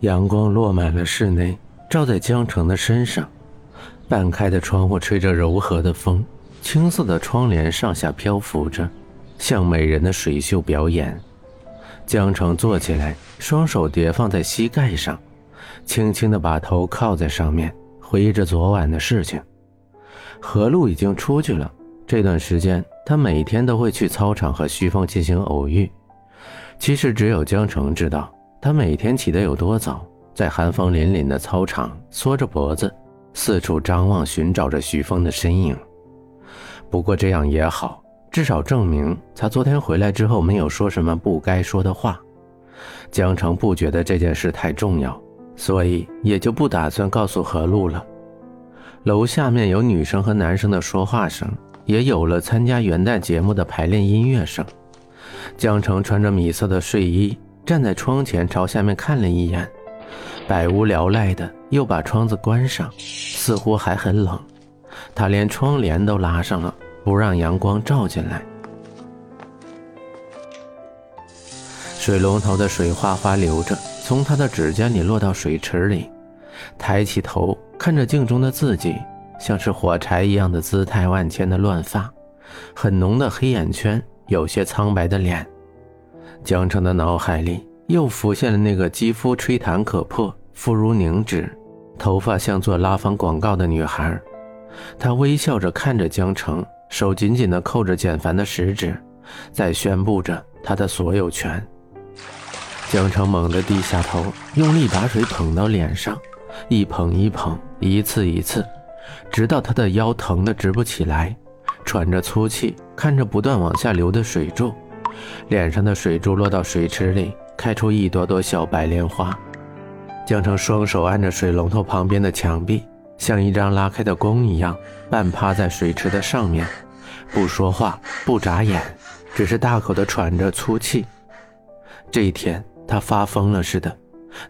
阳光落满了室内，照在江城的身上。半开的窗户吹着柔和的风，青色的窗帘上下漂浮着，像美人的水袖表演。江城坐起来，双手叠放在膝盖上，轻轻地把头靠在上面，回忆着昨晚的事情。何璐已经出去了，这段时间他每天都会去操场和徐峰进行偶遇。其实只有江城知道。他每天起得有多早，在寒风凛凛的操场缩着脖子，四处张望，寻找着徐峰的身影。不过这样也好，至少证明他昨天回来之后没有说什么不该说的话。江城不觉得这件事太重要，所以也就不打算告诉何璐了。楼下面有女生和男生的说话声，也有了参加元旦节目的排练音乐声。江城穿着米色的睡衣。站在窗前朝下面看了一眼，百无聊赖的又把窗子关上，似乎还很冷。他连窗帘都拉上了，不让阳光照进来。水龙头的水哗哗流着，从他的指尖里落到水池里。抬起头看着镜中的自己，像是火柴一样的姿态万千的乱发，很浓的黑眼圈，有些苍白的脸。江城的脑海里又浮现了那个肌肤吹弹可破、肤如凝脂、头发像做拉芳广告的女孩。他微笑着看着江城，手紧紧地扣着简凡的食指，在宣布着他的所有权。江城猛地低下头，用力把水捧到脸上，一捧一捧，一次一次，直到他的腰疼得直不起来，喘着粗气，看着不断往下流的水柱。脸上的水珠落到水池里，开出一朵朵小白莲花。江城双手按着水龙头旁边的墙壁，像一张拉开的弓一样，半趴在水池的上面，不说话，不眨眼，只是大口的喘着粗气。这一天，他发疯了似的，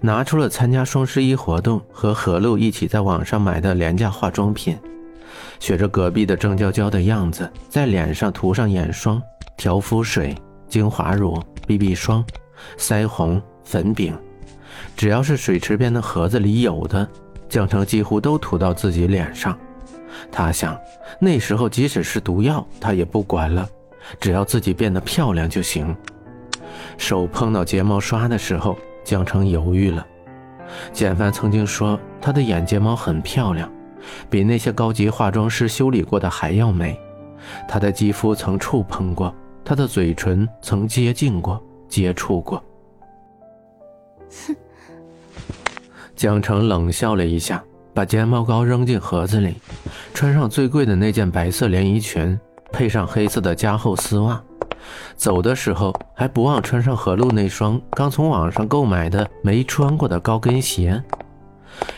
拿出了参加双十一活动和何璐一起在网上买的廉价化妆品，学着隔壁的郑娇娇的样子，在脸上涂上眼霜、调肤水。精华乳、BB 霜、腮红、粉饼，只要是水池边的盒子里有的，江城几乎都涂到自己脸上。他想，那时候即使是毒药，他也不管了，只要自己变得漂亮就行。手碰到睫毛刷的时候，江城犹豫了。简凡曾经说他的眼睫毛很漂亮，比那些高级化妆师修理过的还要美。他的肌肤曾触碰过。他的嘴唇曾接近过，接触过。哼，江城冷笑了一下，把睫毛膏扔进盒子里，穿上最贵的那件白色连衣裙，配上黑色的加厚丝袜，走的时候还不忘穿上何璐那双刚从网上购买的没穿过的高跟鞋。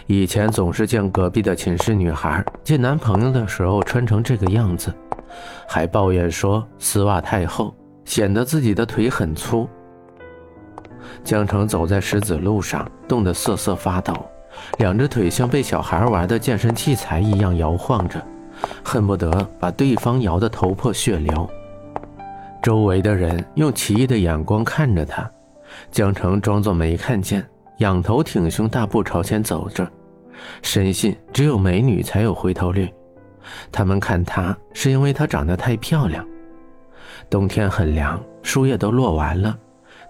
以前总是见隔壁的寝室女孩见男朋友的时候穿成这个样子。还抱怨说丝袜太厚，显得自己的腿很粗。江城走在石子路上，冻得瑟瑟发抖，两只腿像被小孩玩的健身器材一样摇晃着，恨不得把对方摇得头破血流。周围的人用奇异的眼光看着他，江城装作没看见，仰头挺胸，大步朝前走着，深信只有美女才有回头率。他们看她是因为她长得太漂亮。冬天很凉，树叶都落完了，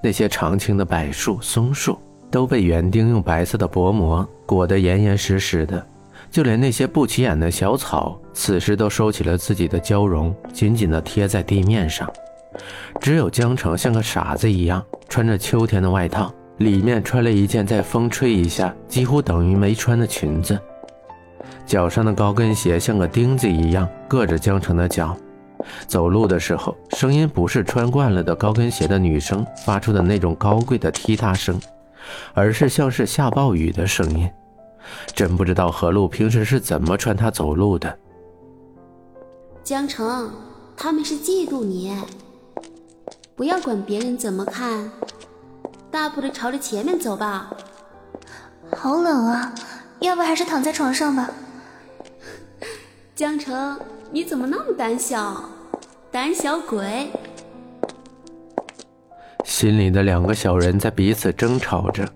那些常青的柏树、松树都被园丁用白色的薄膜裹得严严实实的，就连那些不起眼的小草，此时都收起了自己的娇容，紧紧地贴在地面上。只有江城像个傻子一样，穿着秋天的外套，里面穿了一件在风吹一下几乎等于没穿的裙子。脚上的高跟鞋像个钉子一样硌着江城的脚，走路的时候声音不是穿惯了的高跟鞋的女生发出的那种高贵的踢踏声，而是像是下暴雨的声音。真不知道何璐平时是怎么穿它走路的。江城，他们是嫉妒你，不要管别人怎么看，大步的朝着前面走吧。好冷啊，要不还是躺在床上吧。江城，你怎么那么胆小？胆小鬼！心里的两个小人在彼此争吵着，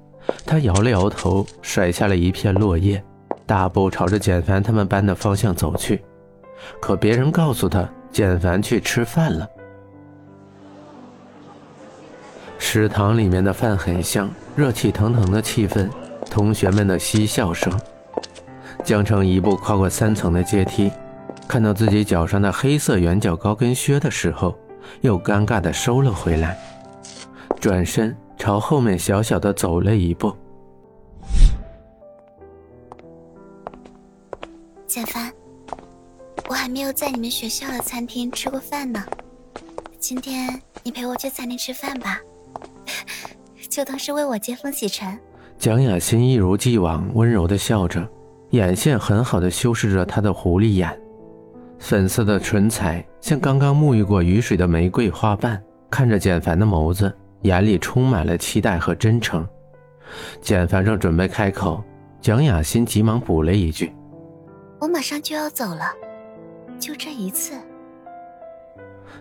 他摇了摇头，甩下了一片落叶，大步朝着简凡他们班的方向走去。可别人告诉他，简凡去吃饭了。食堂里面的饭很香，热气腾腾的气氛，同学们的嬉笑声。江城一步跨过三层的阶梯，看到自己脚上的黑色圆角高跟靴的时候，又尴尬地收了回来，转身朝后面小小的走了一步。简凡，我还没有在你们学校的餐厅吃过饭呢，今天你陪我去餐厅吃饭吧。就当是为我接风洗尘。蒋雅欣一如既往温柔的笑着，眼线很好的修饰着她的狐狸眼，粉色的唇彩像刚刚沐浴过雨水的玫瑰花瓣。看着简凡的眸子，眼里充满了期待和真诚。简凡正准备开口，蒋雅欣急忙补了一句：“我马上就要走了，就这一次。”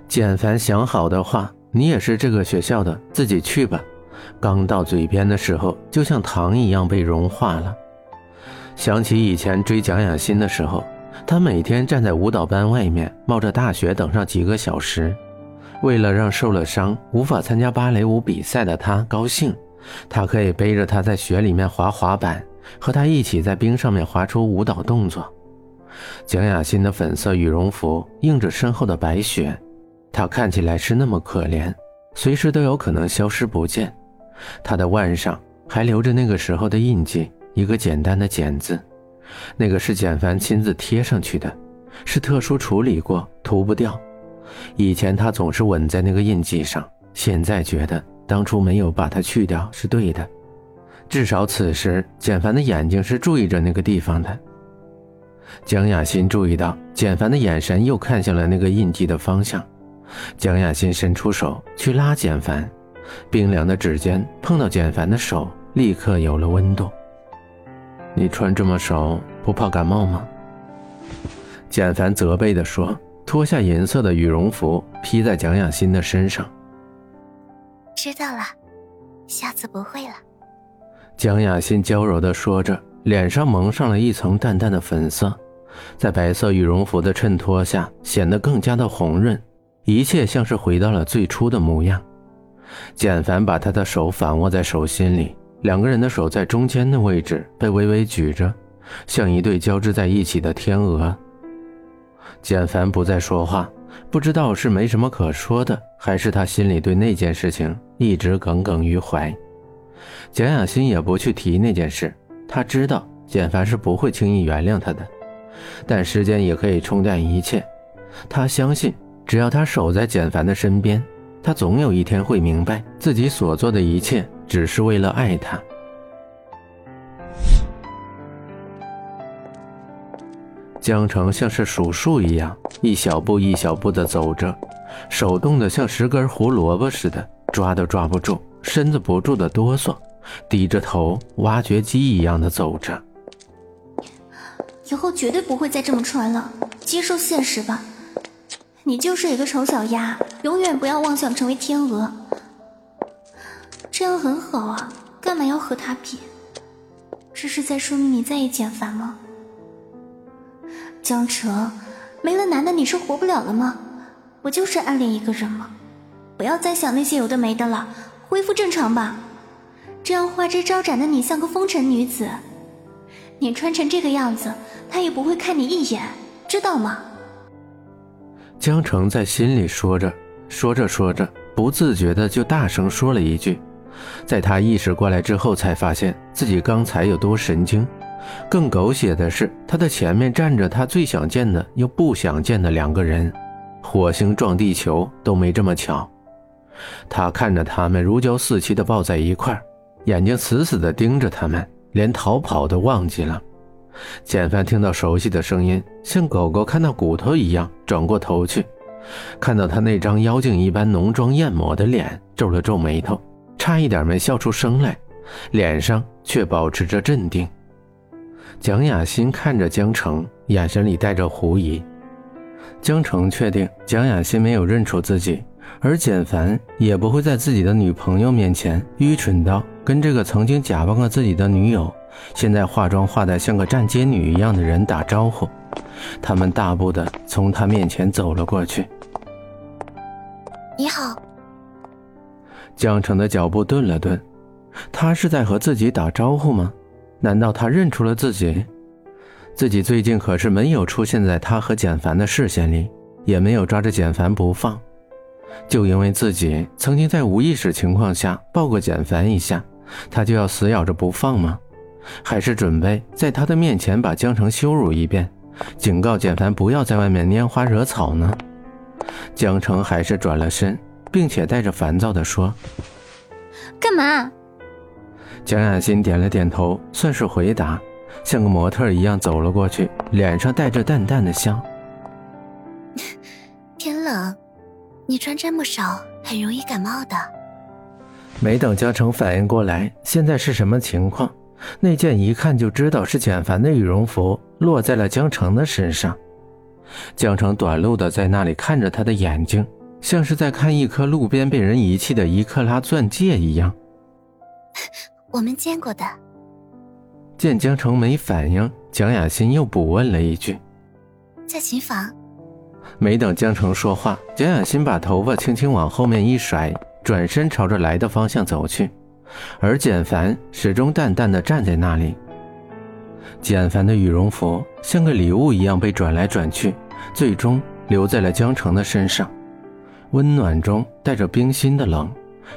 简凡想好的话。你也是这个学校的，自己去吧。刚到嘴边的时候，就像糖一样被融化了。想起以前追蒋雅欣的时候，他每天站在舞蹈班外面，冒着大雪等上几个小时，为了让受了伤、无法参加芭蕾舞比赛的他高兴，他可以背着他在雪里面滑滑板，和他一起在冰上面滑出舞蹈动作。蒋雅欣的粉色羽绒服映着身后的白雪。她看起来是那么可怜，随时都有可能消失不见。她的腕上还留着那个时候的印记，一个简单的“简”字，那个是简凡亲自贴上去的，是特殊处理过，涂不掉。以前他总是吻在那个印记上，现在觉得当初没有把它去掉是对的。至少此时，简凡的眼睛是注意着那个地方的。江雅欣注意到简凡的眼神又看向了那个印记的方向。江雅欣伸出手去拉简凡，冰凉的指尖碰到简凡的手，立刻有了温度。你穿这么少，不怕感冒吗？简凡责备地说，脱下银色的羽绒服披在蒋雅欣的身上。知道了，下次不会了。蒋雅欣娇柔地说着，脸上蒙上了一层淡淡的粉色，在白色羽绒服的衬托下，显得更加的红润。一切像是回到了最初的模样。简凡把她的手反握在手心里，两个人的手在中间的位置被微微举着，像一对交织在一起的天鹅。简凡不再说话，不知道是没什么可说的，还是他心里对那件事情一直耿耿于怀。蒋雅欣也不去提那件事，他知道简凡是不会轻易原谅他的，但时间也可以冲淡一切，他相信。只要他守在简凡的身边，他总有一天会明白自己所做的一切只是为了爱他。江城像是数数一样，一小步一小步的走着，手动的像十根胡萝卜似的，抓都抓不住，身子不住的哆嗦，低着头，挖掘机一样的走着。以后绝对不会再这么穿了，接受现实吧。你就是一个丑小鸭，永远不要妄想成为天鹅。这样很好啊，干嘛要和他比？这是在说明你在意简凡吗？江城，没了男的你是活不了了吗？不就是暗恋一个人吗？不要再想那些有的没的了，恢复正常吧。这样花枝招展的你像个风尘女子，你穿成这个样子，他也不会看你一眼，知道吗？江城在心里说着，说着说着，不自觉的就大声说了一句。在他意识过来之后，才发现自己刚才有多神经。更狗血的是，他的前面站着他最想见的又不想见的两个人，火星撞地球都没这么巧。他看着他们如胶似漆的抱在一块眼睛死死的盯着他们，连逃跑都忘记了。简凡听到熟悉的声音，像狗狗看到骨头一样转过头去，看到他那张妖精一般浓妆艳抹的脸，皱了皱眉头，差一点没笑出声来，脸上却保持着镇定。蒋雅欣看着江城，眼神里带着狐疑。江城确定蒋雅欣没有认出自己，而简凡也不会在自己的女朋友面前愚蠢到跟这个曾经假扮过自己的女友，现在化妆化的像个站街女一样的人打招呼。他们大步的从他面前走了过去。你好。江城的脚步顿了顿，他是在和自己打招呼吗？难道他认出了自己？自己最近可是没有出现在他和简凡的视线里，也没有抓着简凡不放，就因为自己曾经在无意识情况下抱过简凡一下，他就要死咬着不放吗？还是准备在他的面前把江城羞辱一遍，警告简凡不要在外面拈花惹草呢？江城还是转了身，并且带着烦躁地说：“干嘛？”蒋雅欣点了点头，算是回答。像个模特一样走了过去，脸上带着淡淡的笑。天冷，你穿这么少，很容易感冒的。没等江城反应过来，现在是什么情况？那件一看就知道是简凡的羽绒服落在了江城的身上。江城短路的在那里看着他的眼睛，像是在看一颗路边被人遗弃的一克拉钻戒一样。我们见过的。见江城没反应，蒋雅欣又补问了一句：“在琴房。”没等江城说话，蒋雅欣把头发轻轻往后面一甩，转身朝着来的方向走去。而简凡始终淡淡的站在那里。简凡的羽绒服像个礼物一样被转来转去，最终留在了江城的身上。温暖中带着冰心的冷，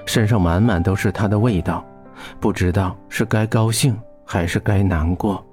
身上满满都是他的味道，不知道是该高兴。还是该难过。